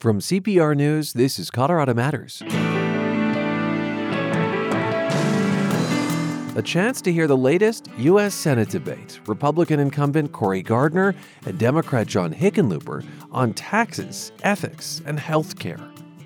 From CPR News, this is Colorado Matters. A chance to hear the latest U.S. Senate debate. Republican incumbent Cory Gardner and Democrat John Hickenlooper on taxes, ethics, and health care.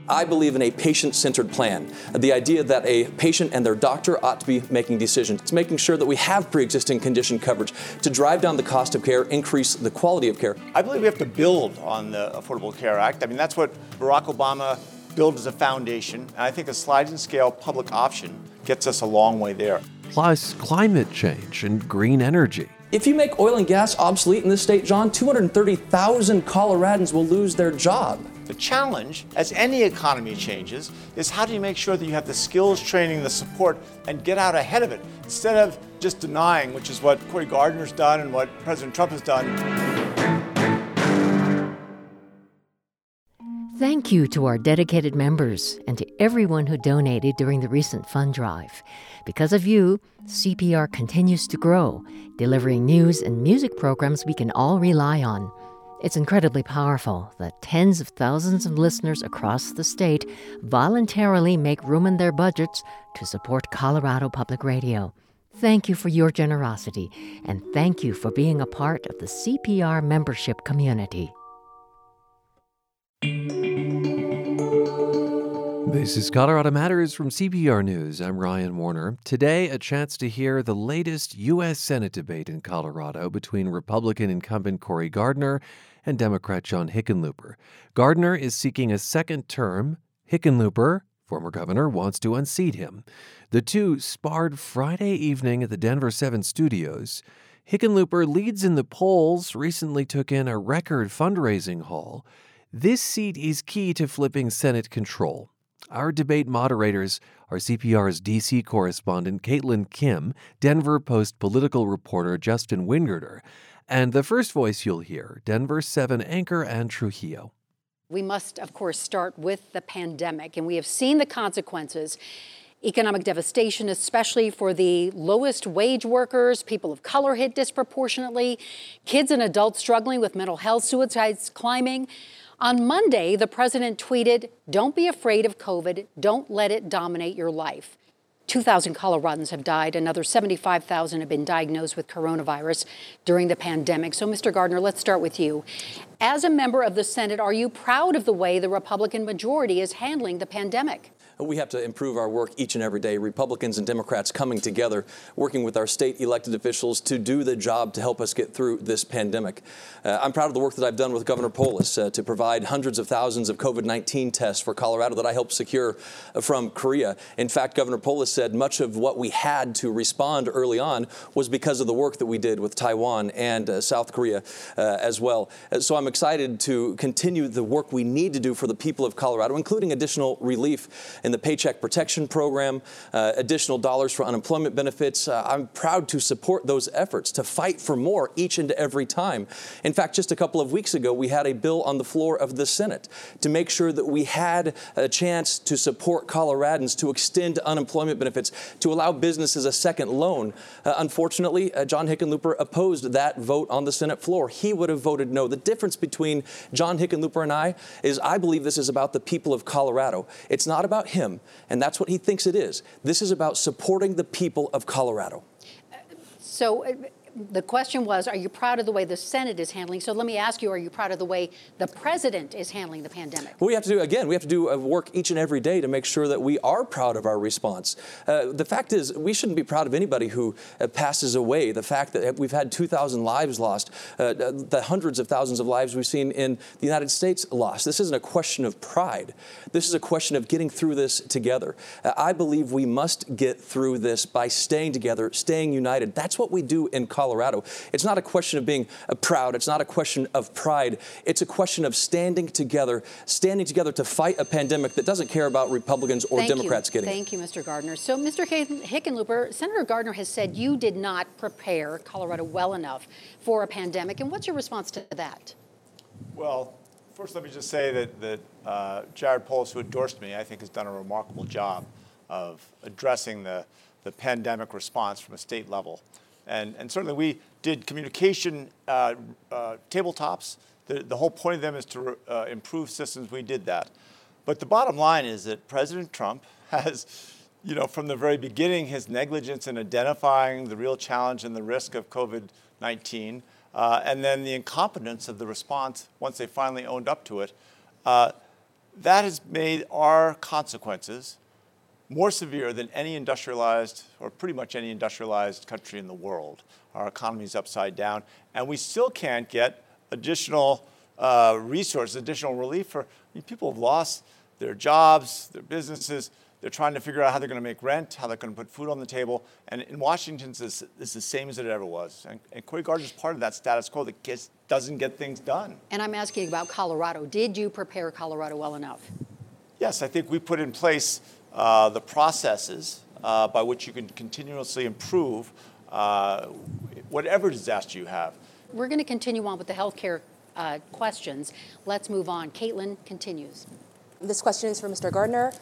I believe in a patient centered plan. The idea that a patient and their doctor ought to be making decisions. It's making sure that we have pre existing condition coverage to drive down the cost of care, increase the quality of care. I believe we have to build on the Affordable Care Act. I mean, that's what Barack Obama built as a foundation. And I think a sliding scale public option gets us a long way there. Plus, climate change and green energy. If you make oil and gas obsolete in this state, John, 230,000 Coloradans will lose their job. The challenge, as any economy changes, is how do you make sure that you have the skills, training, the support, and get out ahead of it instead of just denying, which is what Cory Gardner's done and what President Trump has done. Thank you to our dedicated members and to everyone who donated during the recent fund drive. Because of you, CPR continues to grow, delivering news and music programs we can all rely on. It's incredibly powerful that tens of thousands of listeners across the state voluntarily make room in their budgets to support Colorado Public Radio. Thank you for your generosity, and thank you for being a part of the CPR membership community. This is Colorado Matters from CPR News. I'm Ryan Warner. Today, a chance to hear the latest U.S. Senate debate in Colorado between Republican incumbent Cory Gardner and Democrat John Hickenlooper. Gardner is seeking a second term. Hickenlooper, former governor, wants to unseat him. The two sparred Friday evening at the Denver 7 studios. Hickenlooper leads in the polls, recently took in a record fundraising haul. This seat is key to flipping Senate control. Our debate moderators are CPR's DC correspondent Caitlin Kim, Denver Post political reporter Justin Wingerter, and the first voice you'll hear, Denver 7 anchor Anne Trujillo. We must, of course, start with the pandemic, and we have seen the consequences. Economic devastation, especially for the lowest wage workers, people of color hit disproportionately, kids and adults struggling with mental health, suicides climbing. On Monday, the president tweeted, Don't be afraid of COVID, don't let it dominate your life. 2,000 Coloradans have died. Another 75,000 have been diagnosed with coronavirus during the pandemic. So, Mr. Gardner, let's start with you. As a member of the Senate, are you proud of the way the Republican majority is handling the pandemic? We have to improve our work each and every day. Republicans and Democrats coming together, working with our state elected officials to do the job to help us get through this pandemic. Uh, I'm proud of the work that I've done with Governor Polis uh, to provide hundreds of thousands of COVID 19 tests for Colorado that I helped secure uh, from Korea. In fact, Governor Polis said much of what we had to respond early on was because of the work that we did with Taiwan and uh, South Korea uh, as well. Uh, so I'm excited to continue the work we need to do for the people of Colorado, including additional relief in the Paycheck Protection Program, uh, additional dollars for unemployment benefits. Uh, I'm proud to support those efforts to fight for more each and every time. In fact, just a couple of weeks ago, we had a bill on the floor of the Senate to make sure that we had a chance to support Coloradans to extend unemployment benefits, to allow businesses a second loan. Uh, unfortunately, uh, John Hickenlooper opposed that vote on the Senate floor. He would have voted no. The difference between John Hickenlooper and I is I believe this is about the people of Colorado. It's not about him him, and that's what he thinks it is. This is about supporting the people of Colorado. So, uh, the question was, are you proud of the way the Senate is handling? So let me ask you, are you proud of the way the president is handling the pandemic? Well, we have to do, again, we have to do uh, work each and every day to make sure that we are proud of our response. Uh, the fact is, we shouldn't be proud of anybody who uh, passes away. The fact that we've had 2,000 lives lost, uh, the hundreds of thousands of lives we've seen in the United States lost. This isn't a question of pride. This is a question of getting through this together. Uh, I believe we must get through this by staying together, staying united. That's what we do in college. Colorado. It's not a question of being uh, proud. It's not a question of pride. It's a question of standing together, standing together to fight a pandemic that doesn't care about Republicans or Thank Democrats you. getting Thank it. you, Mr. Gardner. So, Mr. Hickenlooper, Senator Gardner has said you did not prepare Colorado well enough for a pandemic. And what's your response to that? Well, first, let me just say that, that uh, Jared Polis, who endorsed me, I think has done a remarkable job of addressing the, the pandemic response from a state level. And, and certainly we did communication uh, uh, tabletops The, the whole point of them is to uh, improve systems. We did that. But the bottom line is that President Trump has, you know, from the very beginning, his negligence in identifying the real challenge and the risk of COVID 19, uh, and then the incompetence of the response once they finally owned up to it, uh, that has made our consequences more severe than any industrialized, or pretty much any industrialized country in the world. Our economy is upside down, and we still can't get additional uh, resources, additional relief for I mean, people have lost their jobs, their businesses. They're trying to figure out how they're going to make rent, how they're going to put food on the table. And in Washington, it's, it's the same as it ever was. And, and Cory Gardner is part of that status quo that gets, doesn't get things done. And I'm asking about Colorado. Did you prepare Colorado well enough? Yes, I think we put in place uh, the processes uh, by which you can continuously improve uh, whatever disaster you have. We're going to continue on with the healthcare uh, questions. Let's move on. Caitlin continues. This question is for Mr. Gardner.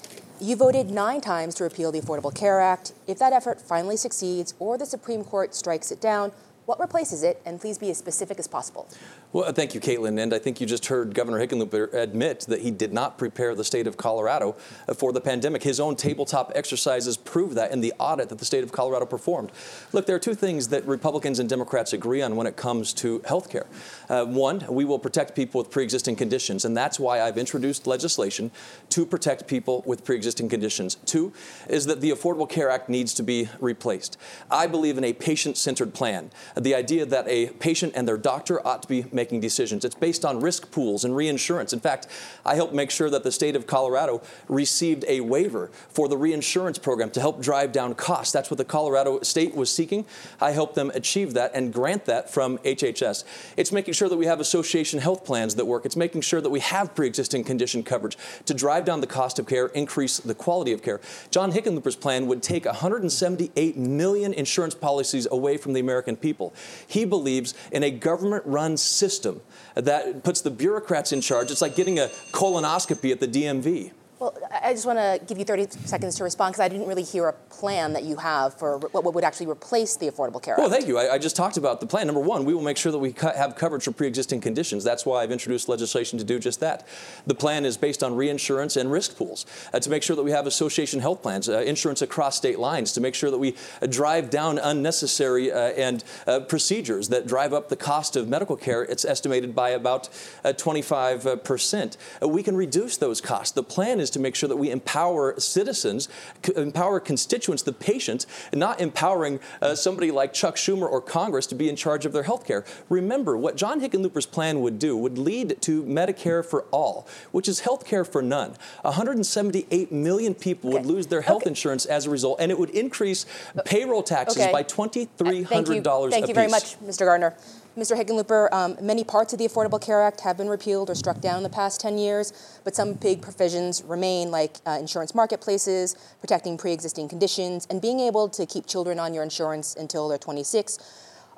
You voted nine times to repeal the Affordable Care Act. If that effort finally succeeds or the Supreme Court strikes it down, what replaces it? And please be as specific as possible. Well, uh, thank you, Caitlin. And I think you just heard Governor Hickenlooper admit that he did not prepare the state of Colorado uh, for the pandemic. His own tabletop exercises prove that in the audit that the state of Colorado performed. Look, there are two things that Republicans and Democrats agree on when it comes to health care. Uh, one, we will protect people with pre existing conditions, and that's why I've introduced legislation to protect people with pre existing conditions. Two, is that the Affordable Care Act needs to be replaced. I believe in a patient centered plan. The idea that a patient and their doctor ought to be making decisions. It's based on risk pools and reinsurance. In fact, I helped make sure that the state of Colorado received a waiver for the reinsurance program to help drive down costs. That's what the Colorado state was seeking. I helped them achieve that and grant that from HHS. It's making sure that we have association health plans that work. It's making sure that we have pre-existing condition coverage to drive down the cost of care, increase the quality of care. John Hickenlooper's plan would take 178 million insurance policies away from the American people. He believes in a government-run system system that puts the bureaucrats in charge. It's like getting a colonoscopy at the DMV. Well, I just want to give you 30 seconds to respond because I didn't really hear a plan that you have for what would actually replace the Affordable Care Act. Well, thank you. I, I just talked about the plan. Number one, we will make sure that we have coverage for pre-existing conditions. That's why I've introduced legislation to do just that. The plan is based on reinsurance and risk pools uh, to make sure that we have association health plans, uh, insurance across state lines, to make sure that we uh, drive down unnecessary uh, and uh, procedures that drive up the cost of medical care. It's estimated by about 25 uh, percent. we can reduce those costs. The plan is to make sure that we empower citizens, empower constituents, the patients, and not empowering uh, somebody like Chuck Schumer or Congress to be in charge of their health care. Remember, what John Hickenlooper's plan would do would lead to Medicare for all, which is health care for none. 178 million people okay. would lose their health okay. insurance as a result, and it would increase payroll taxes okay. by $2,300 uh, thank you. Thank you very much, Mr. Gardner. Mr. Hickenlooper, um, many parts of the Affordable Care Act have been repealed or struck down in the past 10 years, but some big provisions remain, like uh, insurance marketplaces, protecting pre existing conditions, and being able to keep children on your insurance until they're 26.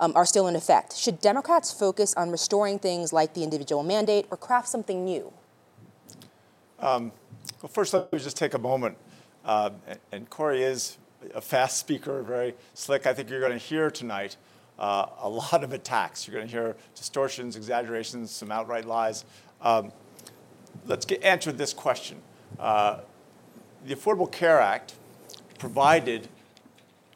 Um, are still in effect. Should Democrats focus on restoring things like the individual mandate or craft something new? Um, well, first, let me just take a moment. Uh, and, and Cory is a fast speaker, very slick. I think you're going to hear tonight uh, a lot of attacks. You're going to hear distortions, exaggerations, some outright lies. Um, let's get, answer this question. Uh, the Affordable Care Act provided,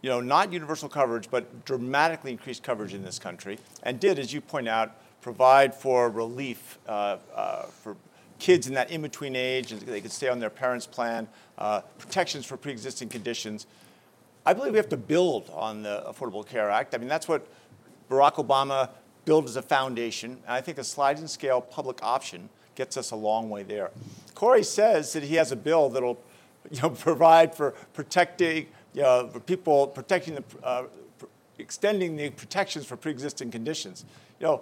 you know, not universal coverage, but dramatically increased coverage in this country, and did, as you point out, provide for relief uh, uh for kids in that in-between age, and they could stay on their parents' plan, uh, protections for pre-existing conditions. I believe we have to build on the Affordable Care Act. I mean, that's what Barack Obama built as a foundation. And I think a sliding scale public option gets us a long way there. Cory says that he has a bill that'll you know, provide for protecting you know, for people, protecting the, uh, extending the protections for pre-existing conditions. You know,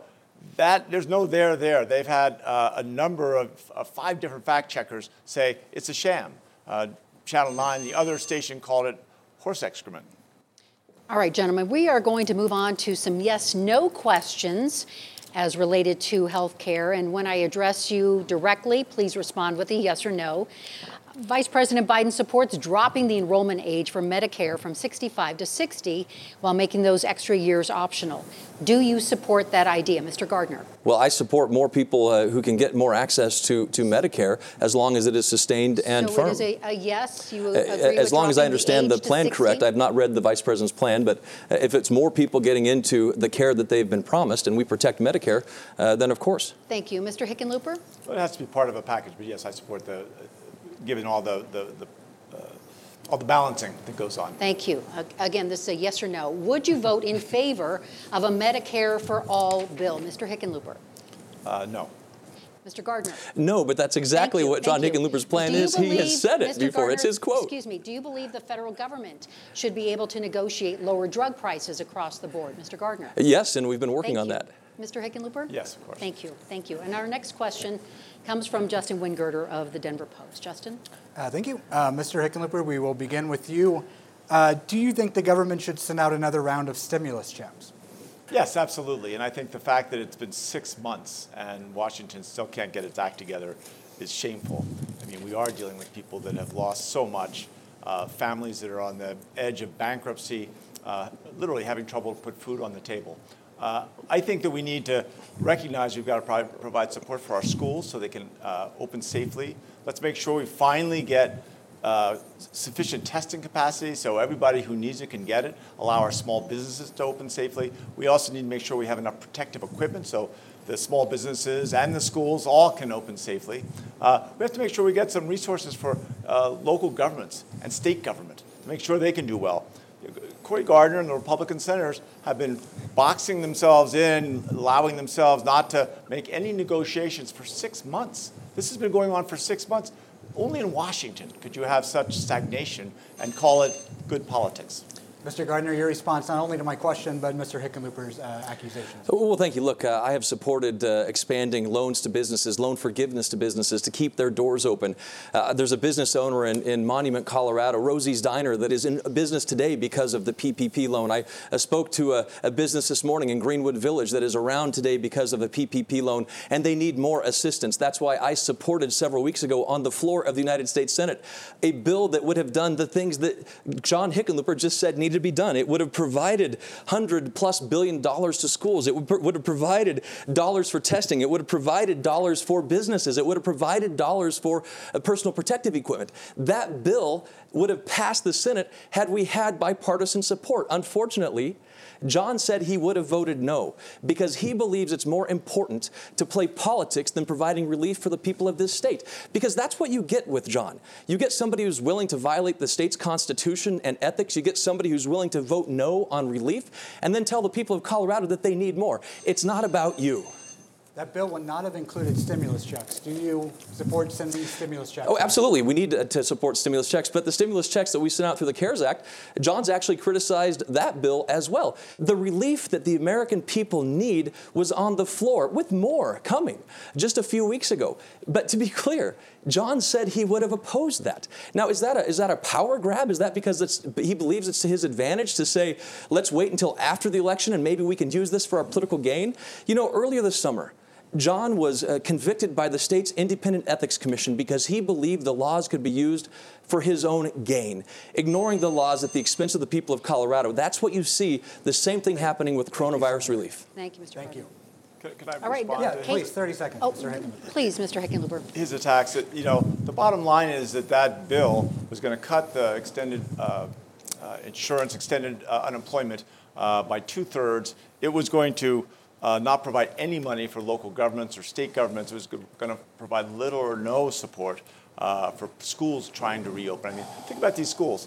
that there's no there there. They've had uh, a number of uh, five different fact checkers say it's a sham. Uh, Channel 9, the other station called it horse excrement. All right, gentlemen, we are going to move on to some yes no questions as related to health care. And when I address you directly, please respond with a yes or no. Vice President Biden supports dropping the enrollment age for Medicare from 65 to 60 while making those extra years optional. Do you support that idea, Mr. Gardner? Well, I support more people uh, who can get more access to, to Medicare as long as it is sustained and so firm. it is a, a yes. You Uh, agree as with long as I understand the, the plan 60? correct, I've not read the vice president's plan, but uh, if it's more people getting into the care that they've been promised and we protect Medicare, uh, then of course. Thank you, Mr. Hickenlooper. Well, it has to be part of a package, but yes, I support the, given all the, the, the uh, all the balancing that goes on. Thank you. Again, this is a yes or no. Would you vote in favor of a Medicare for all bill, Mr. Hickenlooper? Uh, no. Mr. Gardner. No, but that's exactly what John thank. Hickenlooper's plan Do you is. he has said it Mr. before. it's his quote. Excuse me. Do you believe the federal government should be able to negotiate lower drug prices across the board, Mr. Gardner? Yes, and we've been working Thank on you. that. Mr. Hickenlooper? Yes, of course. Thank you. Thank you. And our next question comes from Justin Wingerter of the Denver Post. Justin? Uh, thank you. Uh, Mr. Hickenlooper, we will begin with you. Uh, do you think the government should send out another round of stimulus checks? Yes, absolutely. And I think the fact that it's been six months and Washington still can't get its act together is shameful. I mean, we are dealing with people that have lost so much, uh, families that are on the edge of bankruptcy, uh, literally having trouble to put food on the table. Uh, I think that we need to recognize we've got to pro- provide support for our schools so they can uh, open safely. Let's make sure we finally get uh, sufficient testing capacity so everybody who needs it can get it, allow our small businesses to open safely. We also need to make sure we have enough protective equipment so the small businesses and the schools all can open safely. Uh, we have to make sure we get some resources for uh, local governments and state government to make sure they can do well. Cory Gardner and the Republican senators have been boxing themselves in, allowing themselves not to make any negotiations for six months. This has been going on for six months. Only in Washington could you have such stagnation and call it good politics. Mr. Gardner, your response not only to my question, but Mr. Hickenlooper's uh, accusations. Well, thank you. Look, uh, I have supported uh, expanding loans to businesses, loan forgiveness to businesses to keep their doors open. Uh, there's a business owner in, in Monument, Colorado, Rosie's Diner, that is in business today because of the PPP loan. I spoke to a, a business this morning in Greenwood Village that is around today because of the PPP loan, and they need more assistance. That's why I supported several weeks ago on the floor of the United States Senate a bill that would have done the things that John Hickenlooper just said needed to be done. It would have provided hundred plus billion dollars to schools. It would, would have provided dollars for testing. It would have provided dollars for businesses. It would have provided dollars for uh, personal protective equipment. That bill would have passed the Senate had we had bipartisan support. Unfortunately, John said he would have voted no because he believes it's more important to play politics than providing relief for the people of this state. Because that's what you get with John. You get somebody who's willing to violate the state's constitution and ethics. You get somebody who's willing to vote no on relief and then tell the people of Colorado that they need more. It's not about you. That bill would not have included stimulus checks. Do you support sending stimulus checks? Oh, absolutely. We need to, support stimulus checks, but the stimulus checks that we sent out through the CARES Act, John's actually criticized that bill as well. The relief that the American people need was on the floor, with more coming just a few weeks ago. But to be clear, John said he would have opposed that. Now, is that a, is that a power grab? Is that because he believes it's to his advantage to say, let's wait until after the election and maybe we can use this for our political gain? You know, earlier this summer, John was uh, convicted by the state's Independent Ethics Commission because he believed the laws could be used for his own gain, ignoring the laws at the expense of the people of Colorado. That's what you see, the same thing happening with coronavirus relief. Thank you, Mr. Thank you. Can, can I All right, respond Yeah, to Kate- please, 30 seconds, Oh, Mr. Hickenlooper. please, Mr. Hickenlooper. his attacks? That, you know, the bottom line is that that bill was going to cut the extended uh, uh, insurance, extended uh, unemployment uh, by two thirds. It was going to uh, not provide any money for local governments or state governments. It was going to provide little or no support uh, for schools trying to reopen. I mean, think about these schools.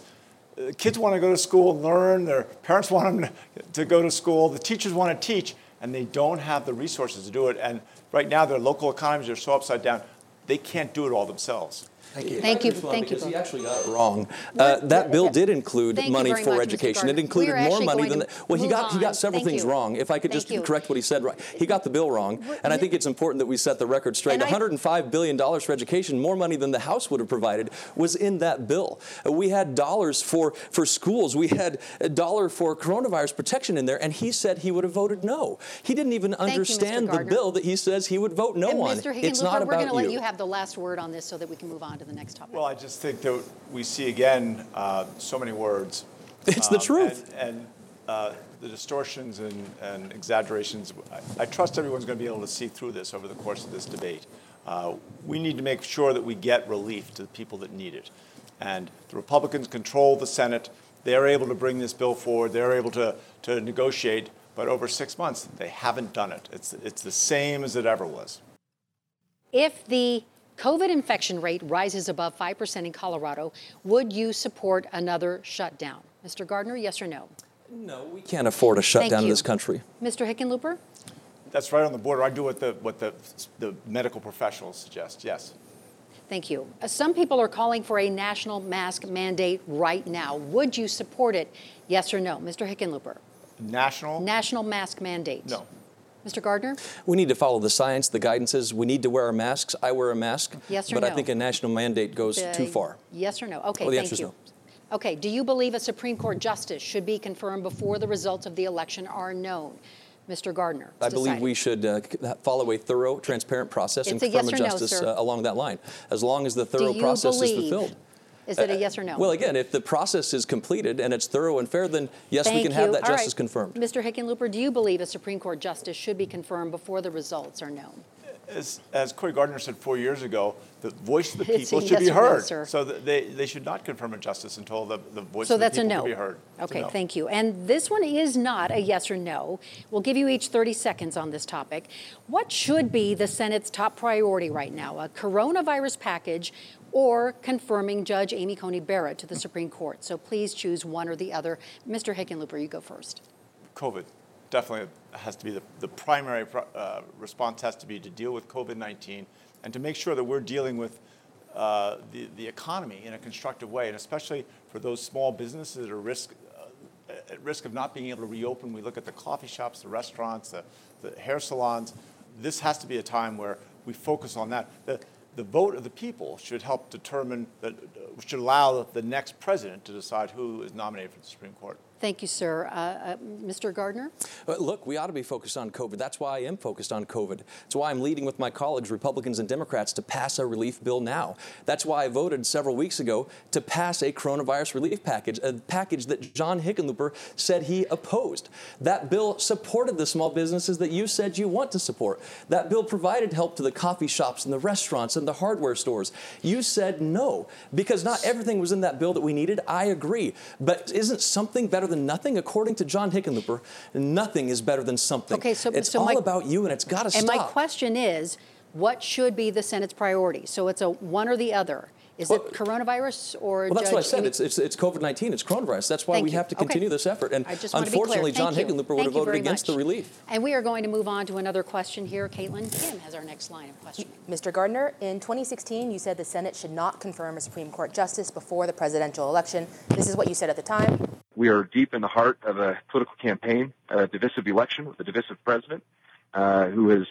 Uh, kids want to go to school and learn. Their parents want them to go to school. The teachers want to teach, and they don't have the resources to do it. And right now, their local economies are so upside down, they can't do it all themselves. Thank you. Thank you, Respond thank you he actually got it wrong. Uh, that bill did include Thank money for much, education. It included We're more money than to that. Well, he move got he got several Thank things you. wrong. If I could just you. correct what he said right, he got the bill wrong, and I think it's important that we set the record straight. 105 billion dollars for education, more money than the House would have provided, was in that bill. We had dollars for for schools. We had a dollar for coronavirus protection in there, and he said he would have voted no. He didn't even you, Mr. understand the bill that he says he would vote no and on. Mr. It's Hickenlooper, not we're going about to let you. you have the last word on this so that we can move on. on to the next topic. Well, I just think that we see again uh, so many words. It's um, the truth. And, and uh, the distortions and, and exaggerations, I, I, trust everyone's going to be able to see through this over the course of this debate. Uh, we need to make sure that we get relief to the people that need it. And the Republicans control the Senate. They're able to bring this bill forward. They're able to, to negotiate. But over six months, they haven't done it. It's, it's the same as it ever was. If the COVID infection rate rises above 5% in Colorado, would you support another shutdown? Mr. Gardner, yes or no? No, we can't afford a shutdown in this country. Mr. Hickenlooper? That's right on the border. I do what the, what the, the medical professionals suggest, yes. Thank you. Uh, some people are calling for a national mask mandate right now. Would you support it, yes or no? Mr. Hickenlooper? National? National mask mandate. No. Mr. Gardner? We need to follow the science, the guidances. We need to wear our masks. I wear a mask. Yes or but no? But I think a national mandate goes uh, too far. Yes or no? Okay, well, the thank you. No. Okay, do you believe a Supreme Court justice should be confirmed before the results of the election are known? Mr. Gardner. I believe decided. we should uh, follow a thorough, transparent process it's and confirm a, yes a justice no, uh, along that line, as long as the thorough process believe, is fulfilled. Is it a uh, uh, yes or no? Well, again, if the process is completed and it's thorough and fair, then yes, Thank we can you. have that All justice right. confirmed. Mr. Hickenlooper, do you believe a Supreme Court justice should be confirmed before the results are known? As, as Cory Gardner said four years ago, the voice of the people should yes be or no, heard. sir. so they, they should not confirm a justice until the, the voice So of the that's a people no. can be heard. It's a Okay, no. thank you. And this one is not a yes or no. We'll give you each 30 seconds on this topic. What should be the Senate's top priority right now? A coronavirus package or confirming Judge Amy Coney Barrett to the Supreme Court? So please choose one or the other. Mr. Hickenlooper, you go first. COVID definitely has to be the, the primary uh, response has to be to deal with COVID-19 and to make sure that we're dealing with uh, the, the economy in a constructive way, and especially for those small businesses that are risk, uh, at risk of not being able to reopen. We look at the coffee shops, the restaurants, the, the hair salons. This has to be a time where we focus on that. The, the vote of the people should help determine, that, uh, should allow the next president to decide who is nominated for the Supreme Court. Thank you, sir. Uh, uh, Mr. Gardner? Uh, look, we ought to be focused on COVID. That's why I am focused on COVID. That's why I'm leading with my colleagues, Republicans and Democrats, to pass a relief bill now. That's why I voted several weeks ago to pass a coronavirus relief package, a package that John Hickenlooper said he opposed. That bill supported the small businesses that you said you want to support. That bill provided help to the coffee shops and the restaurants and the hardware stores. You said no, because not everything was in that bill that we needed. I agree. But isn't something better than nothing? According to John Hickenlooper, nothing is better than something. Okay, so it's so all my, about you, and it's got to stop. And my question is, what should be the Senate's priority? So it's a one or the other. Is well, it coronavirus or? Well, that's Judge what I said. Amy? It's, it's, it's COVID 19. It's coronavirus. That's why Thank we you. have to continue okay. this effort. And I just unfortunately, to be clear. John Thank Hickenlooper you. would have Thank you voted against much. the relief. And we are going to move on to another question here. Caitlin Kim has our next line of questioning. Mr. Gardner, in 2016, you said the Senate should not confirm a Supreme Court justice before the presidential election. This is what you said at the time. We are deep in the heart of a political campaign, a divisive election with a divisive president uh, who has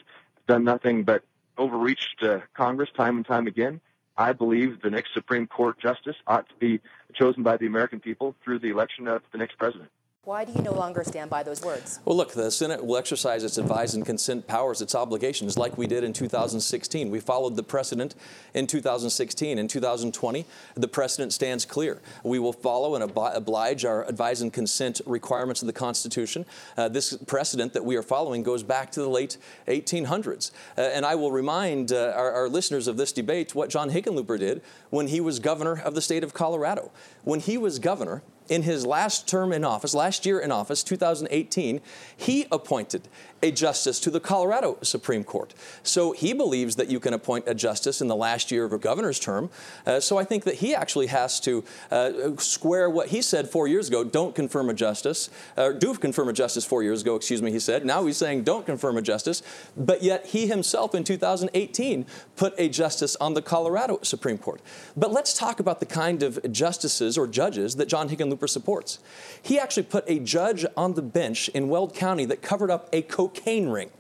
done nothing but overreached uh, Congress time and time again. I believe the next Supreme Court justice ought to be chosen by the American people through the election of the next president. Why do you no longer stand by those words? Well, look, the Senate will exercise its advise and consent powers, its obligations, like we did in 2016. We followed the precedent in 2016. In 2020, the precedent stands clear. We will follow and oblige our advise and consent requirements of the Constitution. Uh, this precedent that we are following goes back to the late 1800s. Uh, and I will remind uh, our, our listeners of this debate what John Hickenlooper did when he was governor of the state of Colorado. When he was governor, in his last term in office, last year in office, 2018, he appointed a justice to the Colorado Supreme Court. So he believes that you can appoint a justice in the last year of a governor's term. Uh, so I think that he actually has to uh, square what he said four years ago don't confirm a justice, uh, do confirm a justice four years ago, excuse me, he said. Now he's saying don't confirm a justice. But yet he himself in 2018 put a justice on the Colorado Supreme Court. But let's talk about the kind of justices or judges that John Hickenlooper supports. He actually put a judge on the bench in Weld County that covered up a cocaine ring.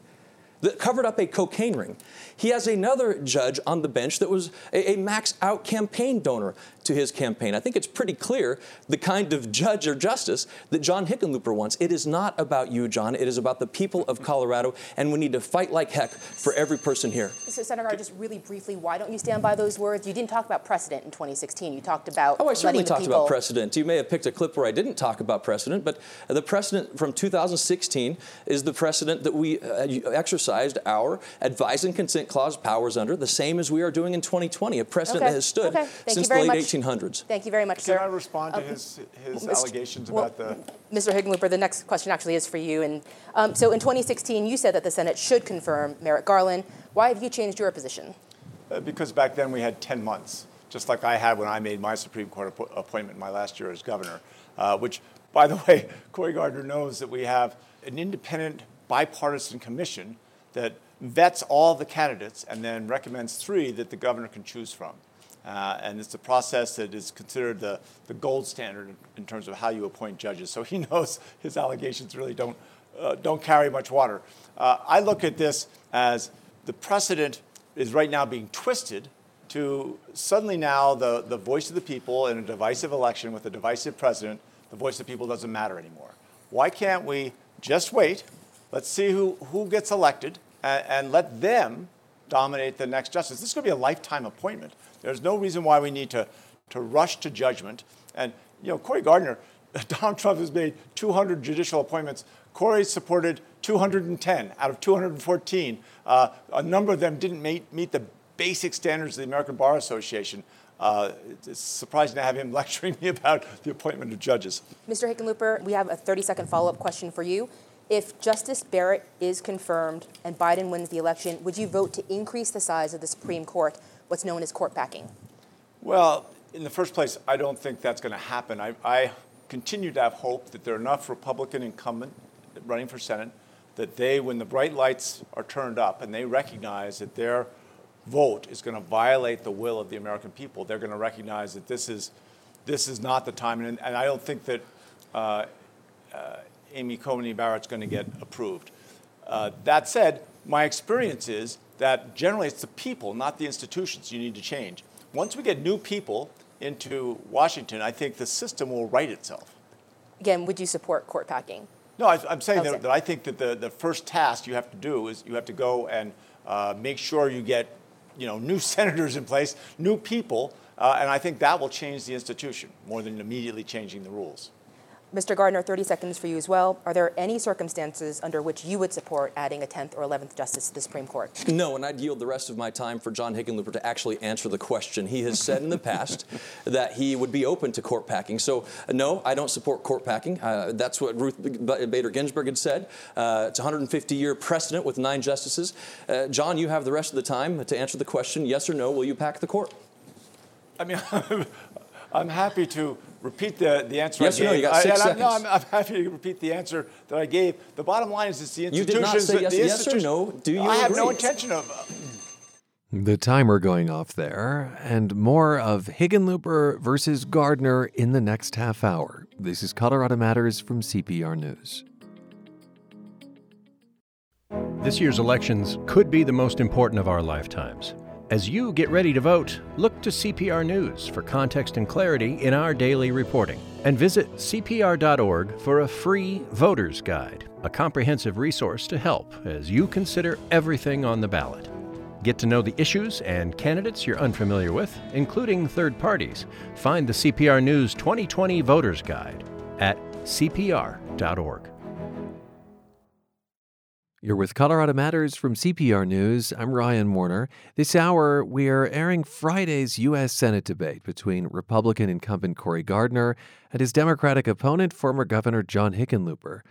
that covered up a cocaine ring. He has another judge on the bench that was a, a max out campaign donor to his campaign. I think it's pretty clear the kind of judge or justice that John Hickenlooper wants. It is not about you, John. It is about the people of Colorado, and we need to fight like heck for every person here. So, Senator, just really briefly, why don't you stand by those words? You didn't talk about precedent in 2016. You talked about. Oh, I certainly talked people... about precedent. You may have picked a clip where I didn't talk about precedent, but the precedent from 2016 is the precedent that we uh, exercised our advise and consent clause powers under, the same as we are doing in 2020, a precedent okay. that has stood okay. since the late much. 1800s. Thank you very much, sir. Can I respond to uh, his, his allegations well, about the. Mr. Hickenlooper, the next question actually is for you. And um, so in 2016, you said that the Senate should confirm Merrick Garland. Why have you changed your position? Uh, because back then we had 10 months, just like I had when I made my Supreme Court appointment my last year as governor, uh, which, by the way, Cory Gardner knows that we have an independent bipartisan commission that vets all the candidates and then recommends three that the governor can choose from. Uh, and it's a process that is considered the, the gold standard in terms of how you appoint judges. So he knows his allegations really don't, uh, don't carry much water. Uh, I look at this as the precedent is right now being twisted to suddenly now the, the voice of the people in a divisive election with a divisive president, the voice of the people doesn't matter anymore. Why can't we just wait? Let's see who, who gets elected and, and let them dominate the next justice. This is going to be a lifetime appointment. There's no reason why we need to, to rush to judgment. And, you know, Cory Gardner, Donald Trump has made 200 judicial appointments. Cory supported 210 out of 214. Uh, a number of them didn't meet, meet the basic standards of the American Bar Association. Uh, it's surprising to have him lecturing me about the appointment of judges. Mr. Hickenlooper, we have a 30 second follow up question for you. If Justice Barrett is confirmed and Biden wins the election, would you vote to increase the size of the Supreme Court, what's known as court packing? Well, in the first place, I don't think that's going to happen. I, I continue to have hope that there are enough Republican incumbent running for Senate that they, when the bright lights are turned up and they recognize that their vote is going to violate the will of the American people, they're going to recognize that this is, this is not the time. And, and I don't think that uh, uh, Amy Coney Barrett's going to get approved. Uh, that said, my experience is that generally it's the people, not the institutions, you need to change. Once we get new people into Washington, I think the system will right itself. Again, would you support court packing? No, I, am saying that, that, I think that the, the first task you have to do is you have to go and uh, make sure you get you know, new senators in place, new people, uh, and I think that will change the institution more than immediately changing the rules. Mr. Gardner, 30 seconds for you as well. Are there any circumstances under which you would support adding a 10th or 11th justice to the Supreme Court? No, and I'd yield the rest of my time for John Hickenlooper to actually answer the question. He has said in the past that he would be open to court packing. So, no, I don't support court packing. Uh, that's what Ruth Bader Ginsburg had said. Uh, it's a 150 year precedent with nine justices. Uh, John, you have the rest of the time to answer the question yes or no, will you pack the court? I mean, I'm happy to repeat the, the answer yes I gave. Yes or no? You got six I, seconds. No, I'm, I'm, happy to repeat the answer that I gave. The bottom line is it's the institutions. You did not say yes, yes or no. Do you I agree? have no intention of... Uh, the timer going off there, and more of Hickenlooper versus Gardner in the next half hour. This is Colorado Matters from CPR News. This year's elections could be the most important of our lifetimes. As you get ready to vote, look to CPR News for context and clarity in our daily reporting. And visit CPR.org for a free voter's guide, a comprehensive resource to help as you consider everything on the ballot. Get to know the issues and candidates you're unfamiliar with, including third parties. Find the CPR News 2020 Voter's Guide at CPR.org. You're with Colorado Matters from CPR News. I'm Ryan Warner. This hour, we are airing Friday's U.S. Senate debate between Republican incumbent Cory Gardner and his Democratic opponent, former Governor John Hickenlooper.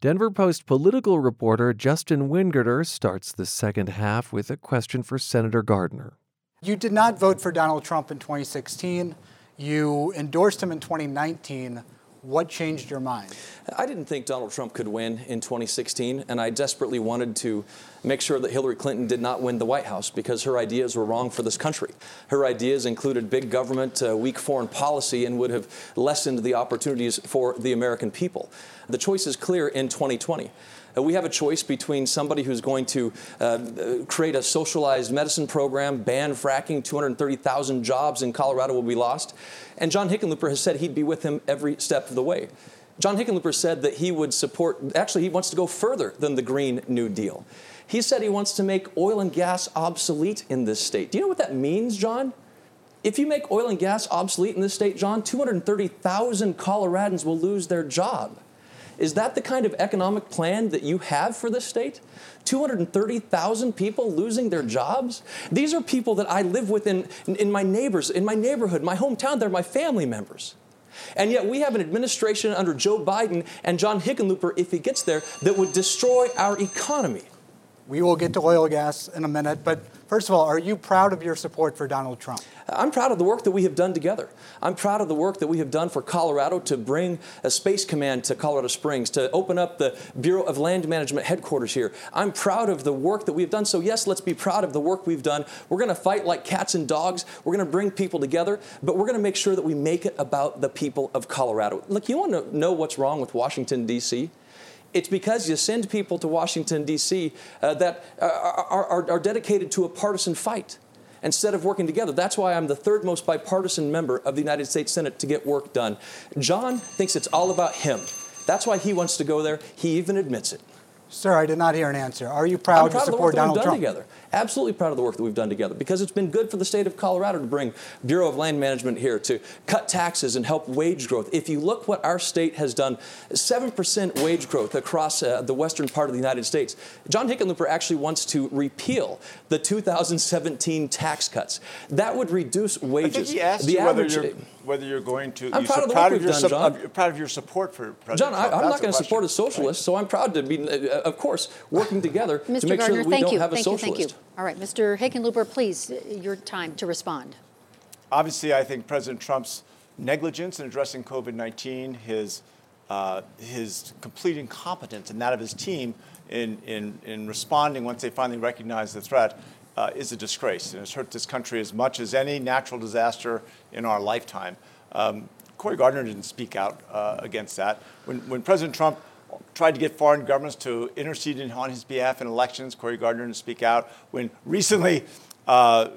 Denver Post political reporter Justin Wingerter starts the second half with a question for Senator Gardner. You did not vote for Donald Trump in 2016. You endorsed him in 2019. What changed your mind? I didn't think Donald Trump could win in 2016, and I desperately wanted to make sure that Hillary Clinton did not win the White House because her ideas were wrong for this country. Her ideas included big government, uh, weak foreign policy, and would have lessened the opportunities for the American people. The choice is clear in 2020. Uh, we have a choice between somebody who's going to uh, create a socialized medicine program, ban fracking, 230,000 jobs in Colorado will be lost. And John Hickenlooper has said he'd be with him every step of the way. John Hickenlooper said that he would support, actually, he wants to go further than the Green New Deal. He said he wants to make oil and gas obsolete in this state. Do you know what that means, John? If you make oil and gas obsolete in this state, John, 230,000 Coloradans will lose their job. Is that the kind of economic plan that you have for this state? 230,000 people losing their jobs? These are people that I live with in, in my neighbors, in my neighborhood, my hometown. They're my family members. And yet we have an administration under Joe Biden and John Hickenlooper, if he gets there, that would destroy our economy. We will get to oil and gas in a minute, but first of all, are you proud of your support for Donald Trump? I'm proud of the work that we have done together. I'm proud of the work that we have done for Colorado to bring a space command to Colorado Springs, to open up the Bureau of Land Management headquarters here. I'm proud of the work that we've done. So, yes, let's be proud of the work we've done. We're going to fight like cats and dogs. We're going to bring people together, but we're going to make sure that we make it about the people of Colorado. Look, you want to know what's wrong with Washington, D.C.? It's because you send people to Washington, D.C. Uh, that are, are, are dedicated to a partisan fight instead of working together. That's why I'm the third most bipartisan member of the United States Senate to get work done. John thinks it's all about him. That's why he wants to go there. He even admits it. Sir, I did not hear an answer. Are you proud, proud to support Donald Trump? Together. Absolutely proud of the work that we've done together because it's been good for the state of Colorado to bring Bureau of Land Management here to cut taxes and help wage growth. If you look what our state has done, 7% wage growth across uh, the western part of the United States. John Hickenlooper actually wants to repeal the 2017 tax cuts. That would reduce wages. I think he asked the you whether you're, whether you're going to. I'm proud of, proud of, your done, John. proud of your support for President John, Trump. I, am not going to support a socialist, right? so I'm proud to be, uh, of course, working together to make Gardner, sure that we don't you. have a socialist. You, thank you. All right, Mr. Hickenlooper, please, your time to respond. Obviously, I think President Trump's negligence in addressing COVID 19, his, uh, his complete incompetence, and that of his team in, in, in responding once they finally recognized the threat, uh, is a disgrace. And it's hurt this country as much as any natural disaster in our lifetime. Um, Cory Gardner didn't speak out uh, against that. When, when President Trump tried to get foreign governments to intercede on his behalf in elections. Cory Gardner didn't speak out. When recently, uh,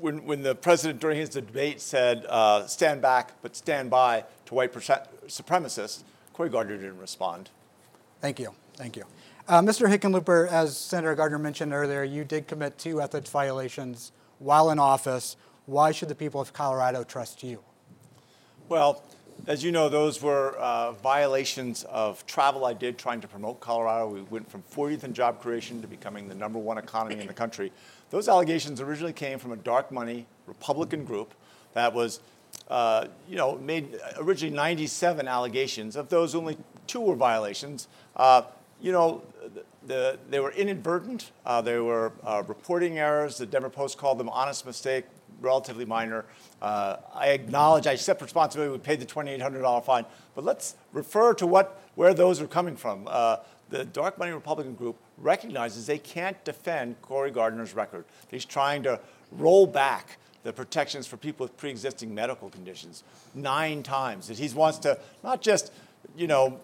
when, when the president during his debate said, uh, stand back, but stand by to white supremacists, Cory Gardner didn't respond. Thank you. Thank you. Uh, Mr. Hickenlooper, as Senator Gardner mentioned earlier, you did commit two ethics violations while in office. Why should the people of Colorado trust you? Well, as you know, those were uh, violations of travel I did trying to promote Colorado. We went from 40th in job creation to becoming the number one economy in the country. Those allegations originally came from a dark money Republican group that was, uh, you know, made originally 97 allegations. Of those, only two were violations. Uh, you know, the, the, they were inadvertent. Uh, they were uh, reporting errors. The Denver Post called them honest mistake, relatively minor. Uh, I acknowledge, I accept responsibility. We paid the $2,800 fine, but let's refer to what where those are coming from. Uh, the dark money Republican group recognizes they can't defend Cory Gardner's record. He's trying to roll back the protections for people with pre-existing medical conditions nine times. That he wants to not just, you know,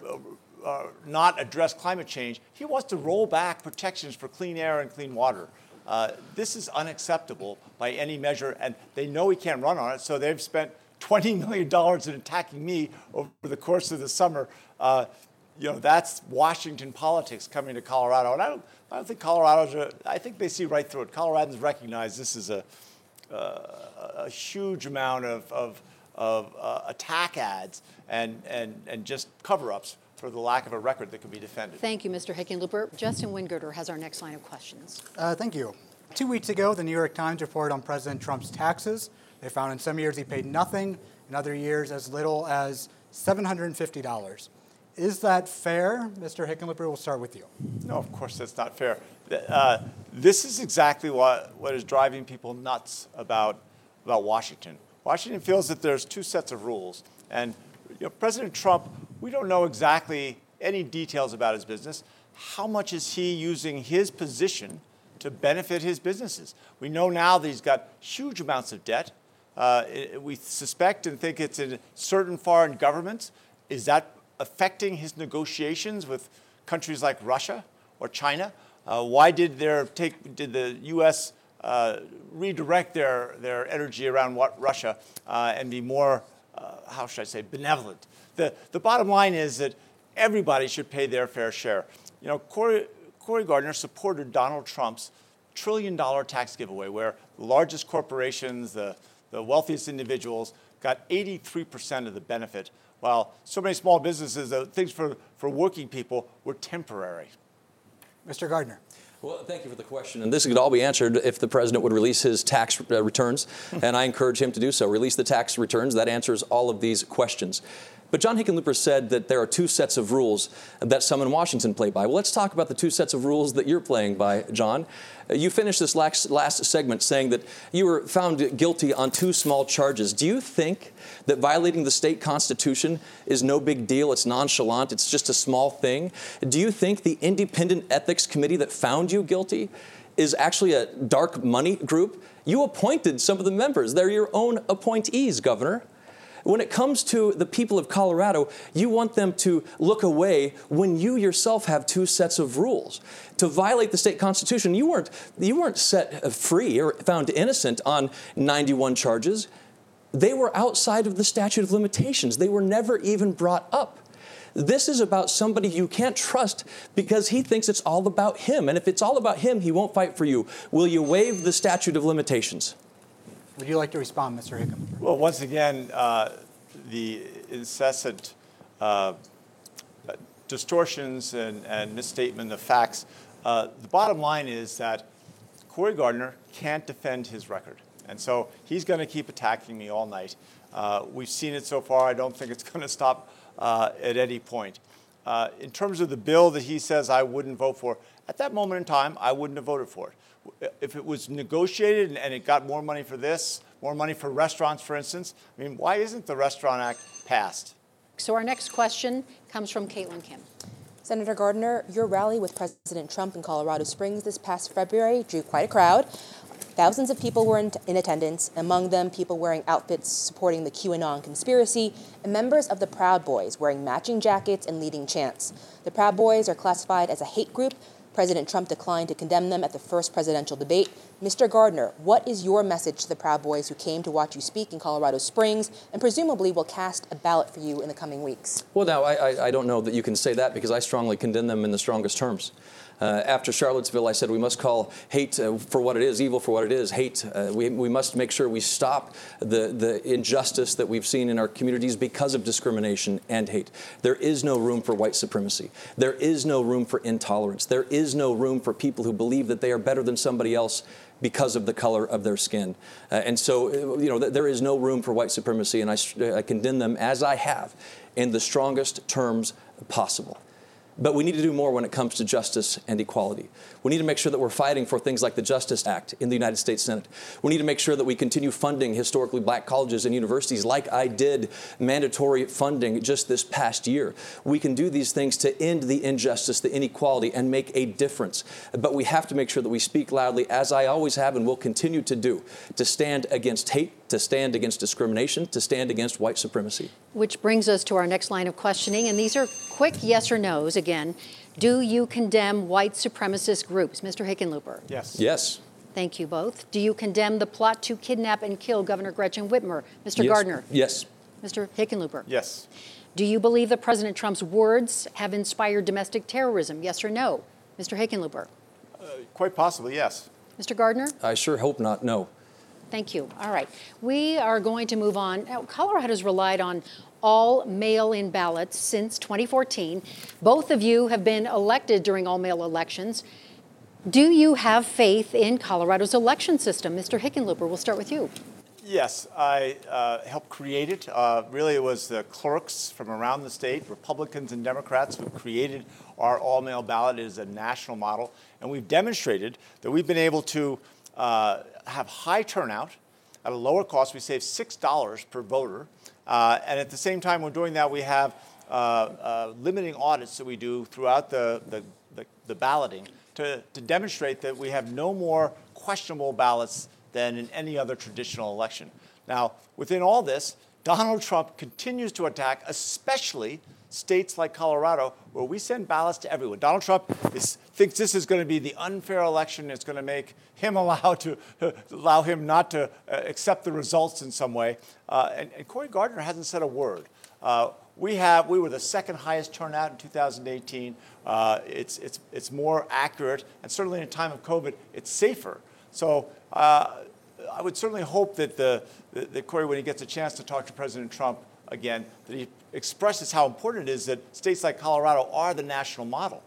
uh, uh, not address climate change. He wants to roll back protections for clean air and clean water. Uh, this is unacceptable by any measure, and they know he can't run on it, so they've spent $20 million in attacking me over the course of the summer. Uh, you know, that's Washington politics coming to Colorado. And I don't, I don't think Colorado's, a, I think they see right through it. Coloradans recognize this is a, uh, a huge amount of, of, of uh, attack ads and, and, and just cover ups for the lack of a record that could be defended. Thank you, Mr. Hickenlooper. Justin Wingerter has our next line of questions. Uh, thank you. Two weeks ago, the New York Times reported on President Trump's taxes. They found in some years he paid nothing, in other years as little as $750. Is that fair? Mr. Hickenlooper, we'll start with you. No, of course that's not fair. Uh, this is exactly what, what is driving people nuts about, about Washington. Washington feels that there's two sets of rules. And you know, President Trump we don't know exactly any details about his business. How much is he using his position to benefit his businesses? We know now that he's got huge amounts of debt. Uh, we suspect and think it's in certain foreign governments. Is that affecting his negotiations with countries like Russia or China? Uh, why did, their take, did the U.S. Uh, redirect their, their energy around Russia uh, and be more, uh, how should I say, benevolent? The, the bottom line is that everybody should pay their fair share. You know, Cory, Cory Gardner supported Donald Trump's trillion dollar tax giveaway, where the largest corporations, the, the wealthiest individuals, got 83% of the benefit, while so many small businesses, uh, things for, for working people, were temporary. Mr. Gardner. Well, thank you for the question. And this could all be answered if the president would release his tax uh, returns. and I encourage him to do so. Release the tax returns. That answers all of these questions. But John Hickenlooper said that there are two sets of rules that some in Washington play by. Well, let's talk about the two sets of rules that you're playing by, John. Uh, you finished this last, last segment saying that you were found guilty on two small charges. Do you think that violating the state constitution is no big deal? It's nonchalant, it's just a small thing? Do you think the independent ethics committee that found you guilty is actually a dark money group? You appointed some of the members, they're your own appointees, Governor. When it comes to the people of Colorado, you want them to look away when you yourself have two sets of rules. To violate the state constitution, you weren't, you weren't set uh, free or found innocent on 91 charges. They were outside of the statute of limitations. They were never even brought up. This is about somebody you can't trust because he thinks it's all about him. And if it's all about him, he won't fight for you. Will you waive the statute of limitations? Would you like to respond, Mr. Hickam? Well, once again, uh, the incessant uh, distortions and, and, misstatement of facts. Uh, the bottom line is that Cory Gardner can't defend his record. And so he's going to keep attacking me all night. Uh, we've seen it so far. I don't think it's going to stop uh, at any point. Uh, in terms of the bill that he says I wouldn't vote for, at that moment in time, I wouldn't have voted for it if it was negotiated and it got more money for this, more money for restaurants, for instance, I mean, why isn't the Restaurant Act passed? So our next question comes from Caitlin Kim. Senator Gardner, your rally with President Trump in Colorado Springs this past February drew quite a crowd. Thousands of people were in, in, attendance, among them people wearing outfits supporting the QAnon conspiracy and members of the Proud Boys wearing matching jackets and leading chants. The Proud Boys are classified as a hate group President Trump declined to condemn them at the first presidential debate. Mr. Gardner, what is your message to the Proud Boys who came to watch you speak in Colorado Springs and presumably will cast a ballot for you in the coming weeks? Well, now, I, I, I don't know that you can say that because I strongly condemn them in the strongest terms. Uh, after Charlottesville, I said we must call hate uh, for what it is, evil for what it is, hate. Uh, we, we must make sure we stop the, the injustice that we've seen in our communities because of discrimination and hate. There is no room for white supremacy. There is no room for intolerance. There is no room for people who believe that they are better than somebody else because of the color of their skin. Uh, and so, uh, you know, th- there is no room for white supremacy, and I, I condemn them as I have in the strongest terms possible. But we need to do more when it comes to justice and equality. We need to make sure that we're fighting for things like the Justice Act in the United States Senate. We need to make sure that we continue funding historically black colleges and universities like I did mandatory funding just this past year. We can do these things to end the injustice, the inequality, and make a difference. But we have to make sure that we speak loudly, as I always have and will continue to do, to stand against hate, to stand against discrimination, to stand against white supremacy. Which brings us to our next line of questioning, and these are quick yes or no's again. Do you condemn white supremacist groups? Mr. Hickenlooper? Yes. Yes. Thank you both. Do you condemn the plot to kidnap and kill Governor Gretchen Whitmer? Mr. Yes. Gardner? Yes. Mr. Hickenlooper? Yes. Do you believe that President Trump's words have inspired domestic terrorism? Yes or no? Mr. Hickenlooper? Uh, quite possibly, yes. Mr. Gardner? I sure hope not, no. Thank you. All right. We are going to move on. Now, Colorado has relied on all mail in ballots since 2014. Both of you have been elected during all mail elections. Do you have faith in Colorado's election system? Mr. Hickenlooper, we'll start with you. Yes, I uh, helped create it. Uh, really, it was the clerks from around the state, Republicans and Democrats, who created our all mail ballot. It is a national model. And we've demonstrated that we've been able to uh, have high turnout at a lower cost. We save $6 per voter. Uh, and at the same time, we're doing that, we have uh, uh, limiting audits that we do throughout the, the, the, the balloting to, to demonstrate that we have no more questionable ballots than in any other traditional election. Now, within all this, Donald Trump continues to attack, especially states like Colorado, where we send ballots to everyone. Donald Trump is, thinks this is going to be the unfair election. It's going to make him allow to allow him not to uh, accept the results in some way. Uh, and, and, Cory Gardner hasn't said a word. Uh, we have we were the second highest turnout in 2018. Uh, it's it's it's more accurate, and certainly in a time of COVID, it's safer. So. Uh, I would certainly hope that, the, that Cory, when he gets a chance to talk to President Trump again, that he expresses how important it is that states like Colorado are the national model.